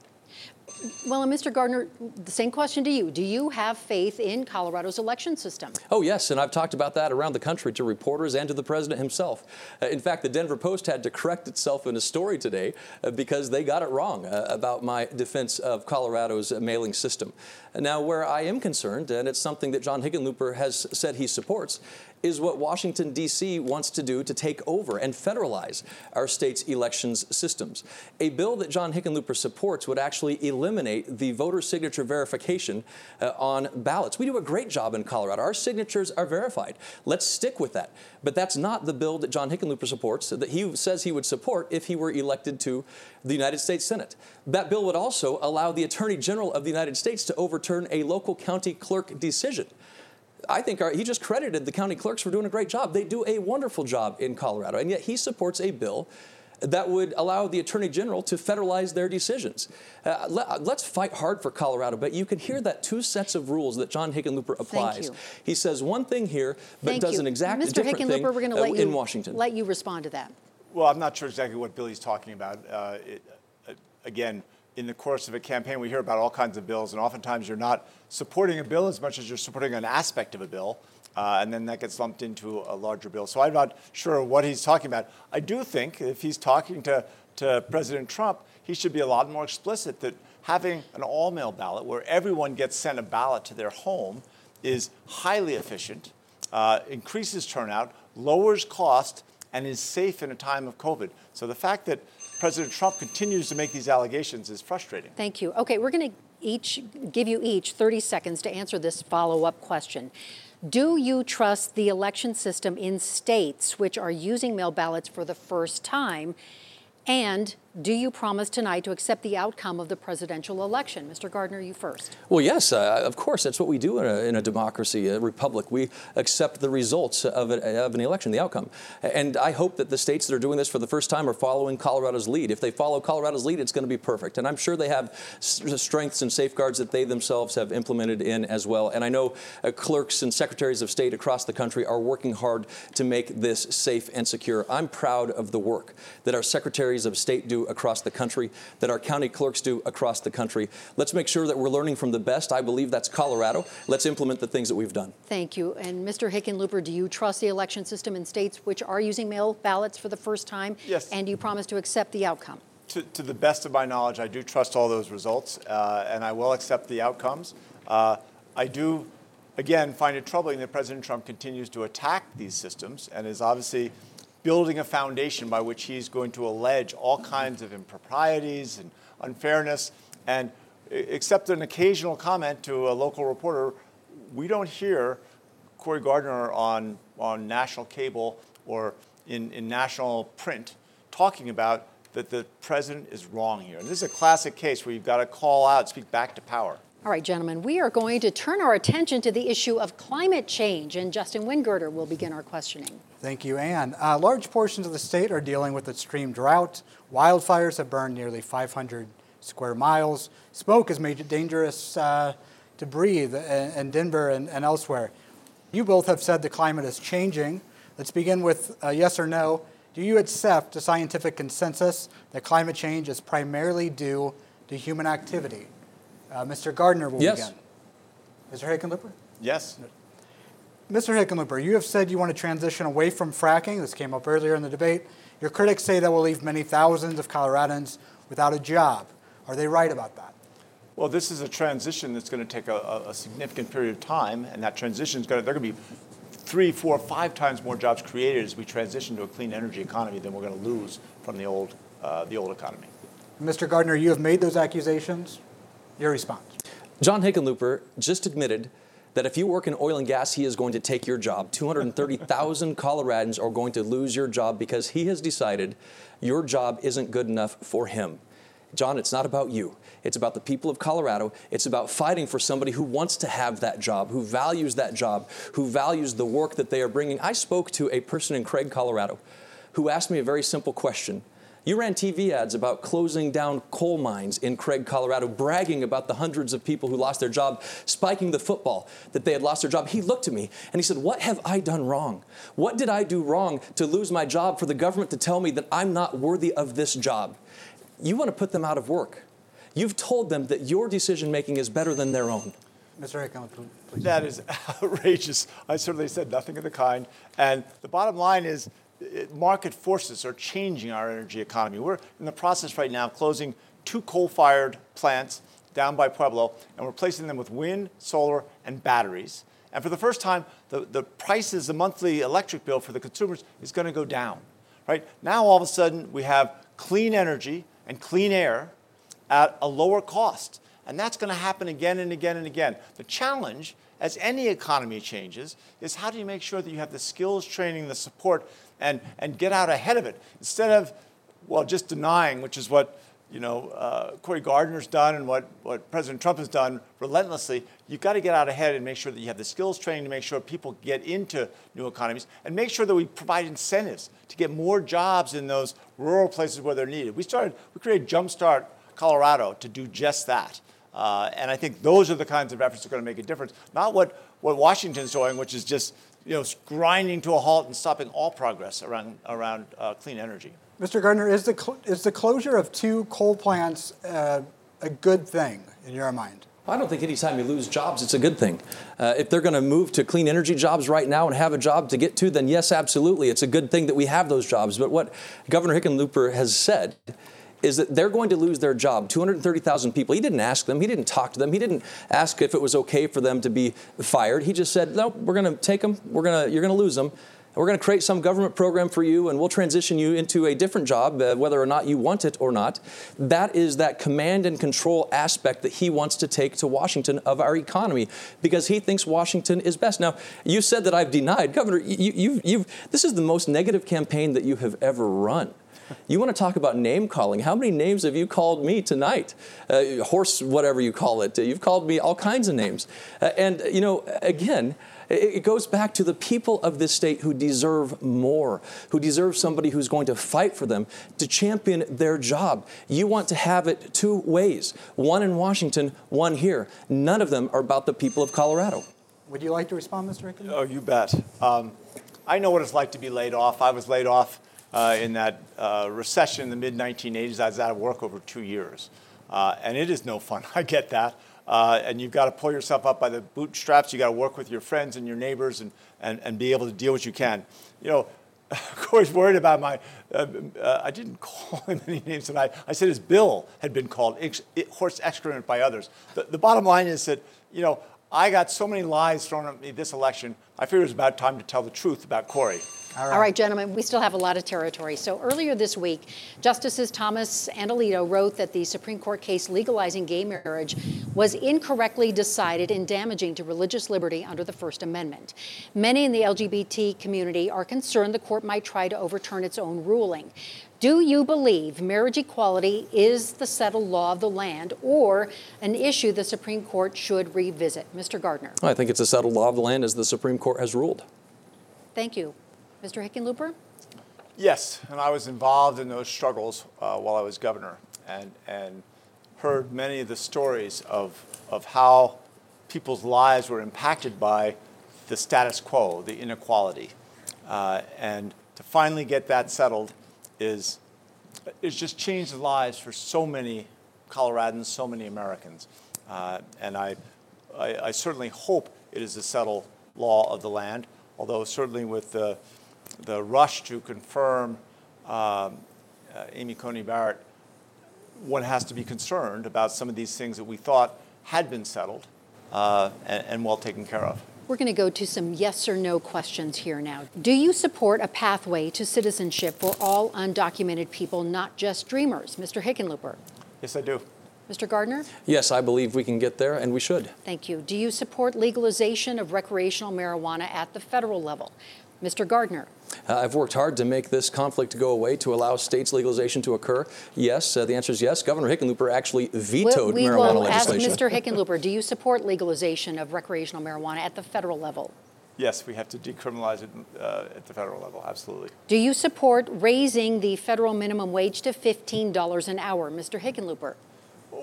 Well, and Mr. Gardner, the same question to you. Do you have faith in Colorado's election system? Oh, yes, and I've talked about that around the country to reporters and to the president himself. Uh, in fact, the Denver Post had to correct itself in a story today uh, because they got it wrong uh, about my defense of Colorado's mailing system. Now, where I am concerned, and it's something that John Hickenlooper has said he supports, is what Washington, D.C. wants to do to take over and federalize our state's elections systems. A bill that John Hickenlooper supports would actually eliminate the voter signature verification uh, on ballots. We do a great job in Colorado. Our signatures are verified. Let's stick with that. But that's not the bill that John Hickenlooper supports, that he says he would support if he were elected to the United States Senate. That bill would also allow the Attorney General of the United States to overturn a local county clerk decision. I think our, he just credited the county clerks for doing a great job. They do a wonderful job in Colorado, and yet he supports a bill that would allow the Attorney General to federalize their decisions. Uh, let, us fight hard for Colorado, but you can hear that two sets of rules that John Hickenlooper applies. He says one thing here, but Thank does you. an exact Mr. different Hickenlooper, thing we're going to uh, let you, in Washington. Let you respond to that. Well, I'm not sure exactly what Bill he's talking about. Uh, it, uh, again, in the course of a campaign, we hear about all kinds of bills, and oftentimes you're not supporting a bill as much as you're supporting an aspect of a bill. Uh, and then that gets lumped into a larger bill. So I'm not sure what he's talking about. I do think if he's talking to, to President Trump, he should be a lot more explicit that having an all mail ballot where everyone gets sent a ballot to their home is highly efficient, uh, increases turnout, lowers cost, and is safe in a time of COVID. So the fact that President Trump continues to make these allegations is frustrating. Thank you. Okay, we're going to each give you each 30 seconds to answer this follow up question. Do you trust the election system in states which are using mail ballots for the first time? And do you promise tonight to accept the outcome of the presidential election? Mr. Gardner, you first. Well, yes, uh, of course. That's what we do in a, in a, democracy, a republic. We accept the results of, a, of, an election, the outcome. And I hope that the states that are doing this for the first time are following Colorado's lead. If they follow Colorado's lead, it's going to be perfect. And I'm sure they have strengths and safeguards that they themselves have implemented in as well. And I know uh, clerks and secretaries of state across the country are working hard to make this safe and secure. I'm proud of the work that our secretaries of state do across the country, that our county clerks do across the country. Let's make sure that we're learning from the best. I believe that's Colorado. Let's implement the things that we've done. Thank you. And Mr. Hickenlooper, do you trust the election system in states which are using mail ballots for the first time? Yes. And do you promise to accept the outcome? To, to the best of my knowledge, I do trust all those results, uh, and I will accept the outcomes. Uh, I do, again, find it troubling that President Trump continues to attack these systems and is obviously building a foundation by which he's going to allege all kinds of improprieties and unfairness. And except an occasional comment to a local reporter, we don't hear Cory Gardner on, on national cable or in, in national print talking about that the president is wrong here. And this is a classic case where you've got to call out, speak back to power. All right, gentlemen, we are going to turn our attention to the issue of climate change, and Justin Wingerter will begin our questioning. Thank you, Ann. Uh, large portions of the state are dealing with extreme drought. Wildfires have burned nearly 500 square miles. Smoke has made it dangerous uh, to breathe in, in Denver and, and, elsewhere. You both have said the climate is changing. Let's begin with uh, yes or no. Do you accept the scientific consensus that climate change is primarily due to human activity? Uh, Mr. Gardner will yes. begin. Mr. Hickenlooper? Yes. Mr. Hickenlooper, you have said you want to transition away from fracking. This came up earlier in the debate. Your critics say that will leave many thousands of Coloradans without a job. Are they right about that? Well, this is a transition that's going to take a, a significant period of time, and that transition is going to, they're going to be three, four, five times more jobs created as we transition to a clean energy economy than we're going to lose from the old, uh, the old economy. Mr. Gardner, you have made those accusations. Your response. John Hickenlooper just admitted that if you work in oil and gas, he is going to take your job. 230,000 Coloradans are going to lose your job because he has decided your job isn't good enough for him. John, it's not about you. It's about the people of Colorado. It's about fighting for somebody who wants to have that job, who values that job, who values the work that they are bringing. I spoke to a person in Craig, Colorado, who asked me a very simple question. You ran TV ads about closing down coal mines in Craig, Colorado, bragging about the hundreds of people who lost their job, spiking the football that they had lost their job. He looked at me and he said, What have I done wrong? What did I do wrong to lose my job for the government to tell me that I'm not worthy of this job? You want to put them out of work. You've told them that your decision making is better than their own. Mr. Hickman, please. That is outrageous. I certainly said nothing of the kind. And the bottom line is market forces are changing our energy economy. We're in the process right now of closing two coal-fired plants down by Pueblo and replacing them with wind, solar, and batteries. And for the first time, the, the prices, the monthly electric bill for the consumers is going to go down. Right? Now all of a sudden we have clean energy and clean air at a lower cost. And that's going to happen again and again and again. The challenge, as any economy changes, is how do you make sure that you have the skills, training, the support and, and get out ahead of it instead of, well, just denying, which is what you know, uh, Cory Gardner's done and what, what President Trump has done relentlessly, you've got to get out ahead and make sure that you have the skills training to make sure people get into new economies and make sure that we provide incentives to get more jobs in those rural places where they're needed. We started, we created Jumpstart Colorado to do just that. Uh, and I think those are the kinds of efforts that are going to make a difference, not what, what Washington's doing, which is just you know, grinding to a halt and stopping all progress around, around uh, clean energy. Mr. Gardner, is the, cl- is the closure of two coal plants uh, a good thing in your mind? I don't think anytime you lose jobs, it's a good thing. Uh, if they're going to move to clean energy jobs right now and have a job to get to, then yes, absolutely. It's a good thing that we have those jobs. But what Governor Hickenlooper has said is that they're going to lose their job. 230,000 people. He didn't ask them. He didn't talk to them. He didn't ask if it was okay for them to be fired. He just said, "No, we're going to take them. We're going to. You're going to lose them." We're going to create some government program for you, and we'll transition you into a different job, uh, whether or not you want it or not. That is that command and control aspect that he wants to take to Washington of our economy, because he thinks Washington is best. Now, you said that I've denied, Governor. You, you've, this is the most negative campaign that you have ever run. You want to talk about name calling? How many names have you called me tonight? Uh, horse, whatever you call it. You've called me all kinds of names. Uh, and, you know, again, it goes back to the people of this state who deserve more, who deserve somebody who's going to fight for them, to champion their job. You want to have it two ways one in Washington, one here. None of them are about the people of Colorado. Would you like to respond, Mr. Rickman? Oh, you bet. Um, I know what it's like to be laid off. I was laid off in that uh, recession in the mid 1980s. I was out of work over two years. Uh, and it is no fun. I get that. Uh, and you've got to pull yourself up by the bootstraps. You've got to work with your friends and your neighbors and, and, and be able to deal with what you can. You know, Cory's worried about my, uh, uh, I didn't call him any names tonight. I said his bill had been called ex- horse excrement by others. The, the bottom line is that, you know, I got so many lies thrown at me this election, I figured it was about time to tell the truth about Cory. All right. All right, gentlemen, we still have a lot of territory. So earlier this week, Justices Thomas and Alito wrote that the Supreme Court case legalizing gay marriage was incorrectly decided and damaging to religious liberty under the First Amendment. Many in the LGBT community are concerned the court might try to overturn its own ruling. Do you believe marriage equality is the settled law of the land or an issue the Supreme Court should revisit? Mr. Gardner. I think it's a settled law of the land as the Supreme Court has ruled. Thank you. Mr. Hickenlooper? Yes, and I was involved in those struggles uh, while I was governor and, and heard many of the stories of, of how people's lives were impacted by the status quo, the inequality. Uh, and to finally get that settled is, is just changed the lives for so many Coloradans, so many Americans. Uh, and I, I, I, certainly hope it is a settled law of the land, although certainly with the the rush to confirm um, uh, Amy Coney Barrett, one has to be concerned about some of these things that we thought had been settled uh, and, and well taken care of. We're going to go to some yes or no questions here now. Do you support a pathway to citizenship for all undocumented people, not just dreamers? Mr. Hickenlooper. Yes, I do. Mr. Gardner? Yes, I believe we can get there, and we should. Thank you. Do you support legalization of recreational marijuana at the federal level? Mr. Gardner? Uh, I've worked hard to make this conflict go away, to allow states' legalization to occur. Yes, uh, the answer is yes. Governor Hickenlooper actually vetoed we, we marijuana will legislation. Ask Mr. Hickenlooper, do you support legalization of recreational marijuana at the federal level? Yes, we have to decriminalize it uh, at the federal level, absolutely. Do you support raising the federal minimum wage to $15 an hour? Mr. Hickenlooper?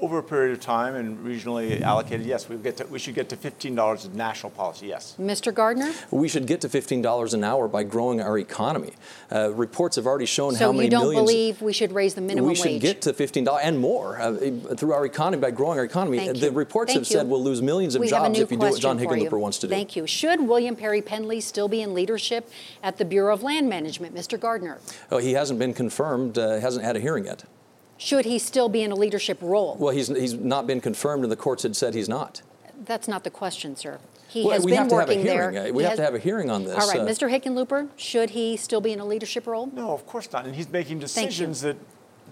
Over a period of time and regionally allocated, yes, we, get to, we should get to $15 as national policy, yes. Mr. Gardner? We should get to $15 an hour by growing our economy. Uh, reports have already shown so how many millions. So you don't millions, believe we should raise the minimum wage? We should get to $15 and more uh, through our economy, by growing our economy. Thank the you. reports Thank have you. said we'll lose millions of we jobs if you do what John. Hickenlooper wants to do. Thank you. Should William Perry Pendley still be in leadership at the Bureau of Land Management? Mr. Gardner? Oh, he hasn't been confirmed, uh, hasn't had a hearing yet. Should he still be in a leadership role? Well, he's, he's not been confirmed, and the courts had said he's not. That's not the question, sir. He well, has we been have to working have a hearing. there. We He have has... to have a hearing on this. All right, uh, Mr. Hickenlooper, should he still be in a leadership role? No, of course not. And he's making decisions that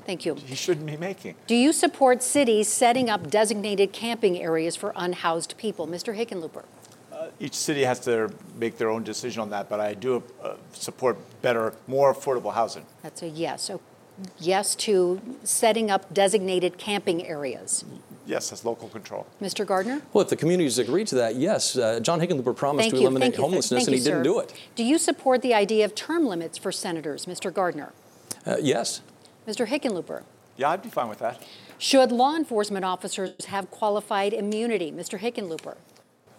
Thank you. he shouldn't be making. Do you support cities setting up designated camping areas for unhoused people? Mr. Hickenlooper. Uh, each city has to make their own decision on that, but I do uh, support better, more affordable housing. That's a yes. So yes to setting up designated camping areas. Yes, that's local control. Mr. Gardner? Well, if the communities agree to that, yes. Uh, John Hickenlooper promised Thank to eliminate you. homelessness, Thank and you, he didn't sir. do it. Do you support the idea of term limits for senators, Mr. Gardner? Uh, yes. Mr. Hickenlooper? Yeah, I'd be fine with that. Should law enforcement officers have qualified immunity? Mr. Hickenlooper?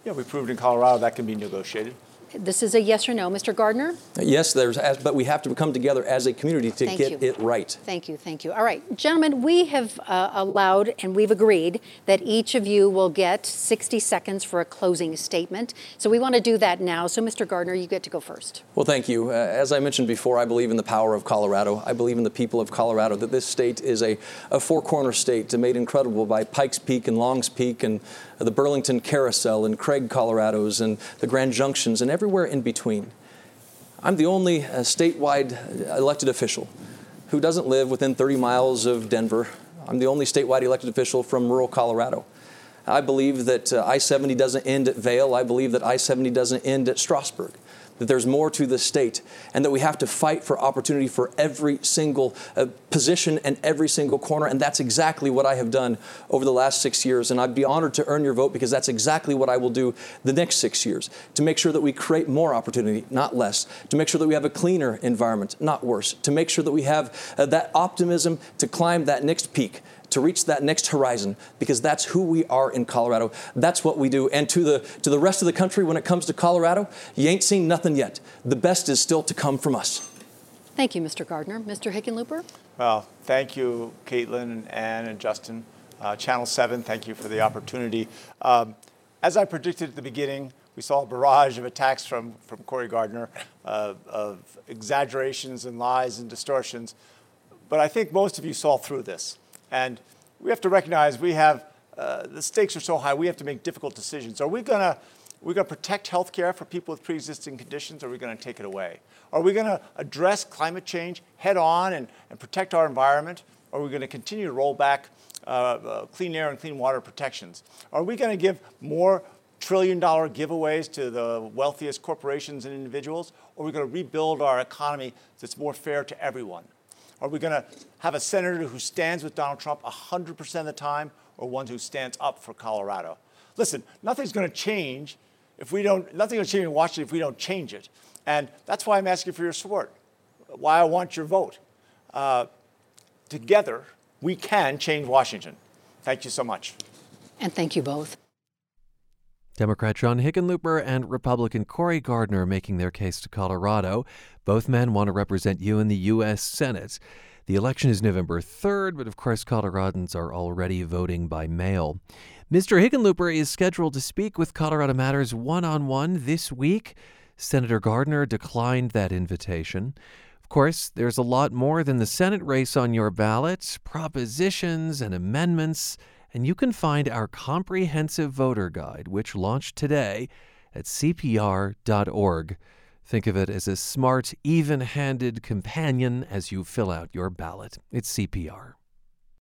Yeah, we proved in Colorado that can be negotiated. This is a yes or no. Mr. Gardner? Yes, there's, but we have to come together as a community to Thank get you. it right. Thank you, thank you. All right, gentlemen, we have uh, allowed and we've agreed that each of you will get 60 seconds for a closing statement. So we want to do that now. So, Mr. Gardner, you get to go first. Well, thank you. Uh, as I mentioned before, I believe in the power of Colorado. I believe in the people of Colorado, that this state is a, a four corner state made incredible by Pikes Peak and Longs Peak and the Burlington Carousel and Craig, Colorado's and the Grand Junctions and everywhere in between. I'm the only uh, statewide elected official who doesn't live within 30 miles of Denver. I'm the only statewide elected official from rural Colorado. I believe that uh, I 70 doesn't end at Vail. I believe that I 70 doesn't end at Strasburg. That there's more to the state, and that we have to fight for opportunity for every single uh, position and every single corner. And that's exactly what I have done over the last six years. And I'd be honored to earn your vote because that's exactly what I will do the next six years to make sure that we create more opportunity, not less, to make sure that we have a cleaner environment, not worse, to make sure that we have uh, that optimism to climb that next peak to reach that next horizon because that's who we are in Colorado. That's what we do. And to the to the rest of the country when it comes to Colorado, you ain't seen nothing yet. The best is still to come from us. Thank you, Mr. Gardner. Mr. Hickenlooper? Well, thank you, Caitlin, and Ann, and Justin. Uh, Channel 7, thank you for the opportunity. Um, as I predicted at the beginning, we saw a barrage of attacks from, from Cory Gardner, uh, of exaggerations and lies and distortions. But I think most of you saw through this. And we have to recognize we have, uh, the stakes are so high, we have to make difficult decisions. Are we going to we going to protect health care for people with pre existing conditions, or are we going to take it away? Are we going to address climate change head on and, and protect our environment? Or are we going to continue to roll back uh, uh, clean air and clean water protections? Are we going to give more trillion dollar giveaways to the wealthiest corporations and individuals? Or are we going to rebuild our economy that's more fair to everyone? Are we going to have a senator who stands with Donald Trump 100% of the time, or one who stands up for Colorado? Listen, nothing's going to change if we don't, nothing's going to change in Washington if we don't change it. And that's why I'm asking for your support, why I want your vote. Uh, together, we can change Washington. Thank you so much. And thank you both. Democrat John Hickenlooper and Republican Cory Gardner making their case to Colorado. Both men want to represent you in the U.S. Senate. The election is November 3rd, but of course, Coloradans are already voting by mail. Mr. Hickenlooper is scheduled to speak with Colorado Matters one on one this week. Senator Gardner declined that invitation. Of course, there's a lot more than the Senate race on your ballot propositions and amendments, and you can find our comprehensive voter guide, which launched today at CPR.org. Think of it as a smart, even handed companion as you fill out your ballot. It's CPR.